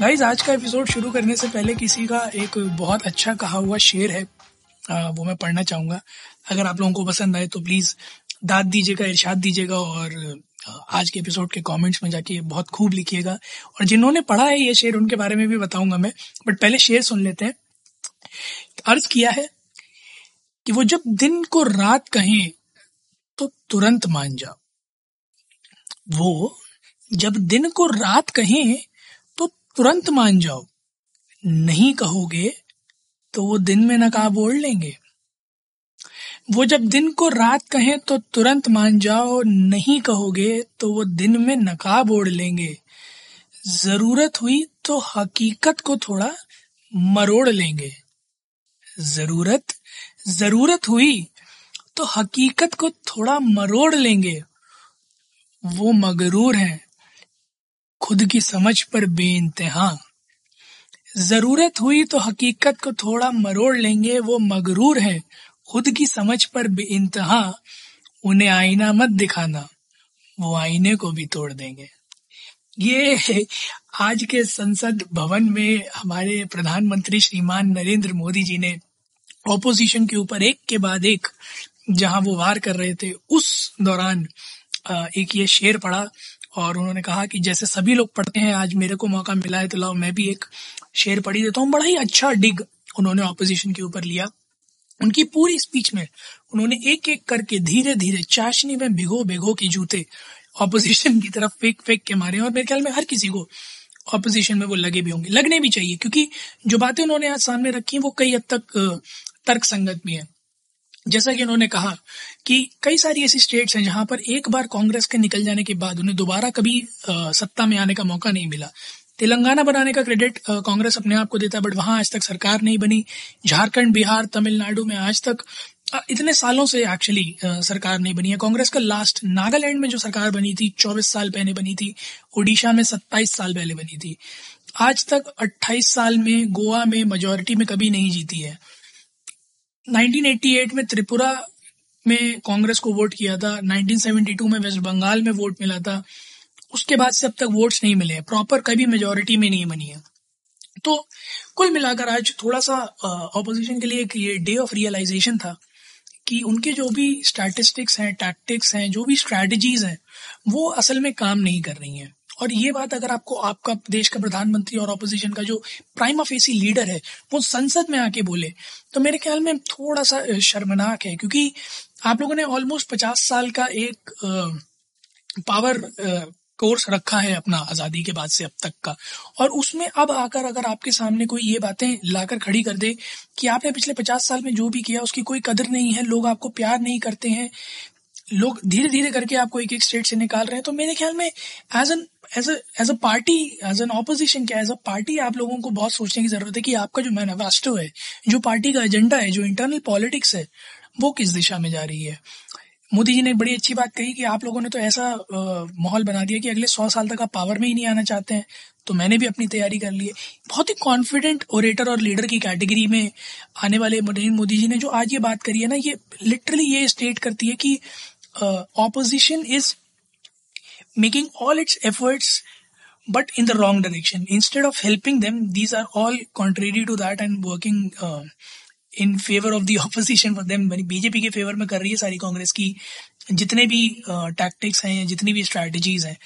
Guys आज का episode शुरू करने से पहले किसी का एक बहुत अच्छा कहा हुआ शेर है आ, वो मैं पढ़ना चाहूँगा। अगर आप लोगों को पसंद आए तो प्लीज़ दाद दीजिएगा इरशाद दीजिएगा और आज के एपिसोड के कमेंट्स में जाके बहुत खूब लिखिएगा। और जिन्होंने पढ़ा है ये शेर उनके बारे में भी बताऊँगा मैं। बट पहले शेर सुन लेते हैं। अर्ज़ किया है कि वो जब दिन को रात कहें तो तुरंत मान जाओ। वो जब दिन को रात कहें तुरंत मान जाओ। नहीं कहोगे तो वो दिन में नकाब ओढ़ लेंगे। वो जब दिन को रात कहें तो तुरंत मान जाओ, नहीं कहोगे तो वो दिन में नकाब ओढ़ लेंगे। ज़रूरत हुई तो हकीकत को थोड़ा मरोड़ लेंगे। ज़रूरत ज़रूरत हुई तो हकीकत को थोड़ा मरोड़ लेंगे। वो मगरूर हैं। खुद की समझ पर बेइंतहा। ज़रूरत हुई तो हकीकत को थोड़ा मरोड़ लेंगे, वो मगरूर हैं। खुद की समझ पर बेइंतहा, उन्हें आईना मत दिखाना, वो आईने को भी तोड़ देंगे। ये आज के संसद भवन में हमारे प्रधानमंत्री श्रीमान नरेंद्र मोदी जी ने ऑपोजिशन के ऊपर एक के बाद एक, जहाँ वो वार कर रहे थे, उस दौरान एक ये शेर पढ़ा और उन्होंने कहा कि जैसे सभी लोग पढ़ते हैं, आज मेरे को मौका मिला है तो लाओ, मैं भी एक शेर पढ़ी देता हूँ। बड़ा ही अच्छा डिग उन्होंने ऑपोजिशन के ऊपर लिया। उनकी पूरी स्पीच में उन्होंने एक एक करके धीरे धीरे चाशनी में भिगो भिगो के जूते ऑपोजिशन की तरफ़ फेंक फेंक के मारे और मेरे ख्याल में हर किसी को ऑपोजिशन में वो लगे भी होंगे। लगने भी चाहिए, क्योंकि जो बातें उन्होंने आज सामने रखी हैं, वो कई हद तक तर्क संगत भी है। जैसा कि उन्होंने कहा कि कई सारी ऐसी स्टेट्स हैं जहाँ पर एक बार कांग्रेस के निकल जाने के बाद उन्हें दोबारा कभी सत्ता में आने का मौका नहीं मिला। तेलंगाना बनाने का क्रेडिट कांग्रेस अपने आप को देता है बट वहाँ आज तक सरकार नहीं बनी। झारखंड, बिहार, तमिलनाडु में आज तक इतने सालों से एक्चुअली सरकार नहीं बनी है। कांग्रेस का लास्ट नागालैंड में जो सरकार बनी थी, चौबीस साल पहले बनी थी, ओडिशा में सत्ताईस साल पहले बनी थी। आज तक अट्ठाईस साल में गोवा में मेजोरिटी में कभी नहीं जीती है। 1988 में त्रिपुरा में कांग्रेस को वोट किया था। 1972 में वेस्ट बंगाल में वोट मिला था। उसके बाद से अब तक वोट्स नहीं मिले प्रॉपर कभी मेजोरिटी में नहीं बनी है। तो कुल मिलाकर आज थोड़ा सा ऑपोजिशन के लिए एक ये डे ऑफ़ रियलाइजेशन था कि उनके जो भी स्टैटिस्टिक्स हैं टैक्टिक्स हैं, जो भी स्ट्रैटेजीज हैं, वो असल में काम नहीं कर रही हैं। और ये बात अगर आपको आपका देश का प्रधानमंत्री और ऑपोजिशन का जो प्राइम ऑफेसी लीडर है, वो संसद में आके बोले तो मेरे ख्याल में थोड़ा सा शर्मनाक है, क्योंकि आप लोगों ने ऑलमोस्ट पचास साल का एक पावर कोर्स रखा है अपना आज़ादी के बाद से अब तक का। और उसमें अब आकर अगर आपके सामने कोई ये बातें लाकर खड़ी कर दे कि आपने पिछले पचास साल में जो भी किया, उसकी कोई कदर नहीं है, लोग आपको प्यार नहीं करते हैं लोग धीरे धीरे करके आपको एक एक स्टेट से निकाल रहे हैं। तो मेरे ख्याल में as an as as a party as an opposition क्या एज अ पार्टी आप लोगों को बहुत सोचने की ज़रूरत है कि आपका जो मैनिफेस्टो है, जो पार्टी का एजेंडा है, जो इंटरनल पॉलिटिक्स है, वो किस दिशा में जा रही है? मोदी जी ने बड़ी अच्छी बात कही कि आप लोगों ने तो ऐसा माहौल बना दिया कि अगले सौ साल तक आप पावर में ही नहीं आना चाहते हैं। तो मैंने भी अपनी तैयारी कर ली है। बहुत ही कॉन्फिडेंट ओरेटर और लीडर की कैटेगरी में आने वाले नरेंद्र मोदी जी ने जो आज ये बात करी है ना, ये लिटरली ये स्टेट करती है कि opposition is making all its efforts but in the wrong direction. Instead of helping them these are all contrary to that and working uh, in favour of the opposition for them BJP के favour में कर रही है सारी कांग्रेस की जितने भी tactics uh, हैं जितनी भी स्ट्रैटेजीज हैं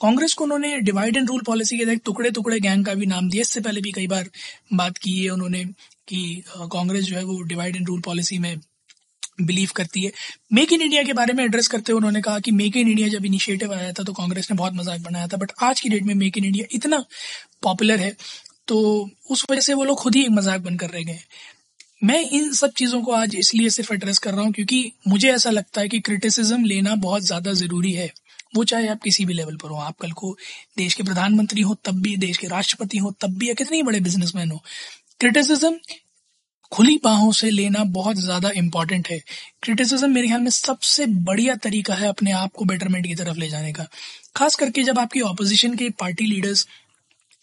कांग्रेस को उन्होंने डिवाइड एंड रूल पॉलिसी के तहत टुकड़े टुकड़े गैंग का भी नाम दिया। इससे पहले भी कई बार बात की है उन्होंने कि कांग्रेस uh, जो है वो डिवाइड एंड रूल पॉलिसी में बिलीव करती है। मेक इन इंडिया के बारे में एड्रेस करते हुए उन्होंने कहा कि मेक इन इंडिया जब इनिशिएटिव आया था तो कांग्रेस ने बहुत मज़ाक बनाया था बट आज की डेट में मेक इन इंडिया इतना पॉपुलर है तो उस वजह से वो लोग खुद ही एक मज़ाक बनकर रह गए मैं इन सब चीज़ों को आज इसलिए सिर्फ़ एड्रेस कर रहा हूँ क्योंकि मुझे ऐसा लगता है कि क्रिटिसिज्म लेना बहुत ज़्यादा ज़रूरी है। वो चाहे आप किसी भी लेवल पर हो, आप कल को देश के प्रधानमंत्री हो, तब भी देश के राष्ट्रपति हो, तब भी या कितने बड़े बिजनेसमैन हो। क्रिटिसिज्म खुली बाहों से लेना बहुत ज़्यादा इंपॉर्टेंट है। क्रिटिसिज्म मेरे ख्याल में सबसे बढ़िया तरीका है अपने आप को बेटरमेंट की तरफ़ ले जाने का। खास करके जब आपकी ऑपोजिशन के पार्टी लीडर्स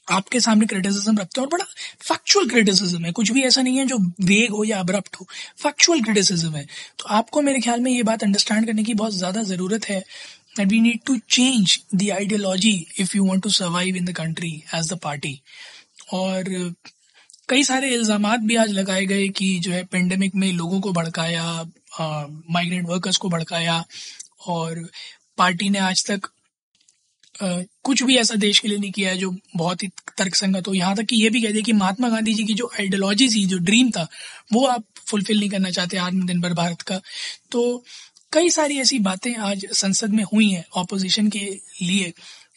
आपके सामने क्रिटिसिज्म रखते हैं और बड़ा फैक्चुअल क्रिटिसिज्म है। कुछ भी ऐसा नहीं है जो वेग हो या अब्रप्ट हो। फैक्चुअल क्रिटिसिज्म है। तो आपको मेरे ख्याल में ये बात अंडरस्टैंड करने की बहुत ज़्यादा ज़रूरत है। That we need to change the ideology if you want to survive in the country as the party और कई सारे इल्ज़ाम भी आज लगाए गए कि जो है पेंडेमिक में लोगों को भड़काया माइग्रेंट वर्कर्स को भड़काया और पार्टी ने आज तक आ, कुछ भी ऐसा देश के लिए नहीं किया है जो बहुत ही तर्कसंगत हो। यहाँ तक कि ये भी कह दिया कि महात्मा गांधी जी की जो आइडियोलॉजी थी जो ड्रीम था वो आप फुलफिल नहीं करना चाहते आज दिन भर भारत का। तो कई सारी ऐसी बातें आज संसद में हुई हैं ऑपोजिशन के लिए।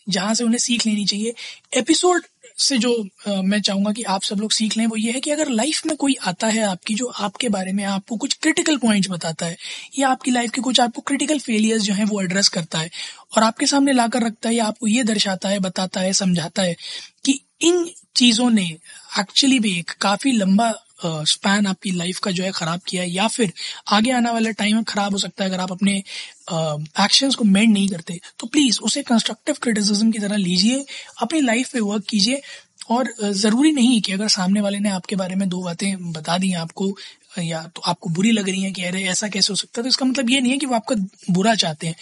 जहाँ से उन्हें सीख लेनी चाहिए। एपिसोड से जो आ, मैं चाहूँगा कि आप सब लोग सीख लें वो ये है कि अगर लाइफ में कोई आता है आपकी जो आपके बारे में आपको कुछ क्रिटिकल पॉइंट्स बताता है या आपकी लाइफ के कुछ आपको क्रिटिकल फेलियर्स जो है वो एड्रेस करता है और आपके सामने लाकर रखता है या आपको ये दर्शाता है बताता है समझाता है कि इन चीज़ों ने एक्चुअली भी एक काफ़ी लंबा स्पैन आपकी लाइफ का जो है खराब किया है, या फिर आगे आने वाला टाइम खराब हो सकता है, अगर आप अपने एक्शंस को मेंड नहीं करते तो प्लीज़ उसे कंस्ट्रक्टिव क्रिटिसिज्म की तरह लीजिए, अपनी लाइफ पे वर्क कीजिए, और ज़रूरी नहीं कि अगर सामने वाले ने आपके बारे में दो बातें बता दी आपको, या तो आपको बुरी लग रही है कि अरे ऐसा कैसे हो सकता है तो इसका मतलब ये नहीं है कि वो आपका बुरा चाहते हैं।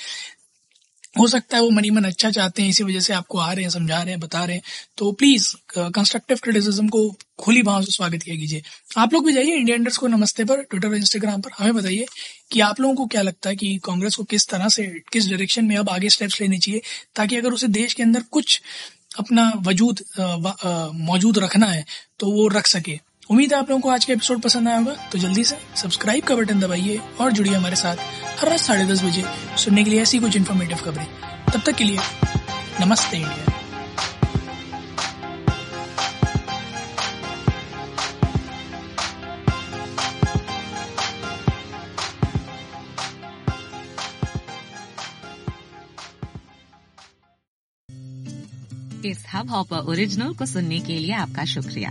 हो सकता है वो मनी मन अच्छा चाहते हैं, इसी वजह से आपको आ रहे हैं, समझा रहे हैं, बता रहे हैं। तो प्लीज़ कंस्ट्रक्टिव क्रिटिसिज्म को खुली भाव से स्वागत किया कीजिए। आप लोग भी जाइए इंडिया इंडर्स को नमस्ते पर ट्विटर और इंस्टाग्राम पर, हमें बताइए कि आप लोगों को क्या लगता है कि कांग्रेस को किस तरह से, किस डायरेक्शन में अब आगे स्टेप्स लेने चाहिए, ताकि अगर उसे देश के अंदर कुछ अपना वजूद मौजूद रखना है तो वो रख सके। उम्मीद है आप लोगों को आज का एपिसोड पसंद आया होगा तो जल्दी से सब्सक्राइब का बटन दबाइए और जुड़िए हमारे साथ। हर रात साढ़े दस बजे सुनने के लिए ऐसी कुछ इन्फॉर्मेटिव खबरें। तब तक के लिए, नमस्ते इंडिया। इस हब हॉपर ओरिजिनल को सुनने के लिए आपका शुक्रिया।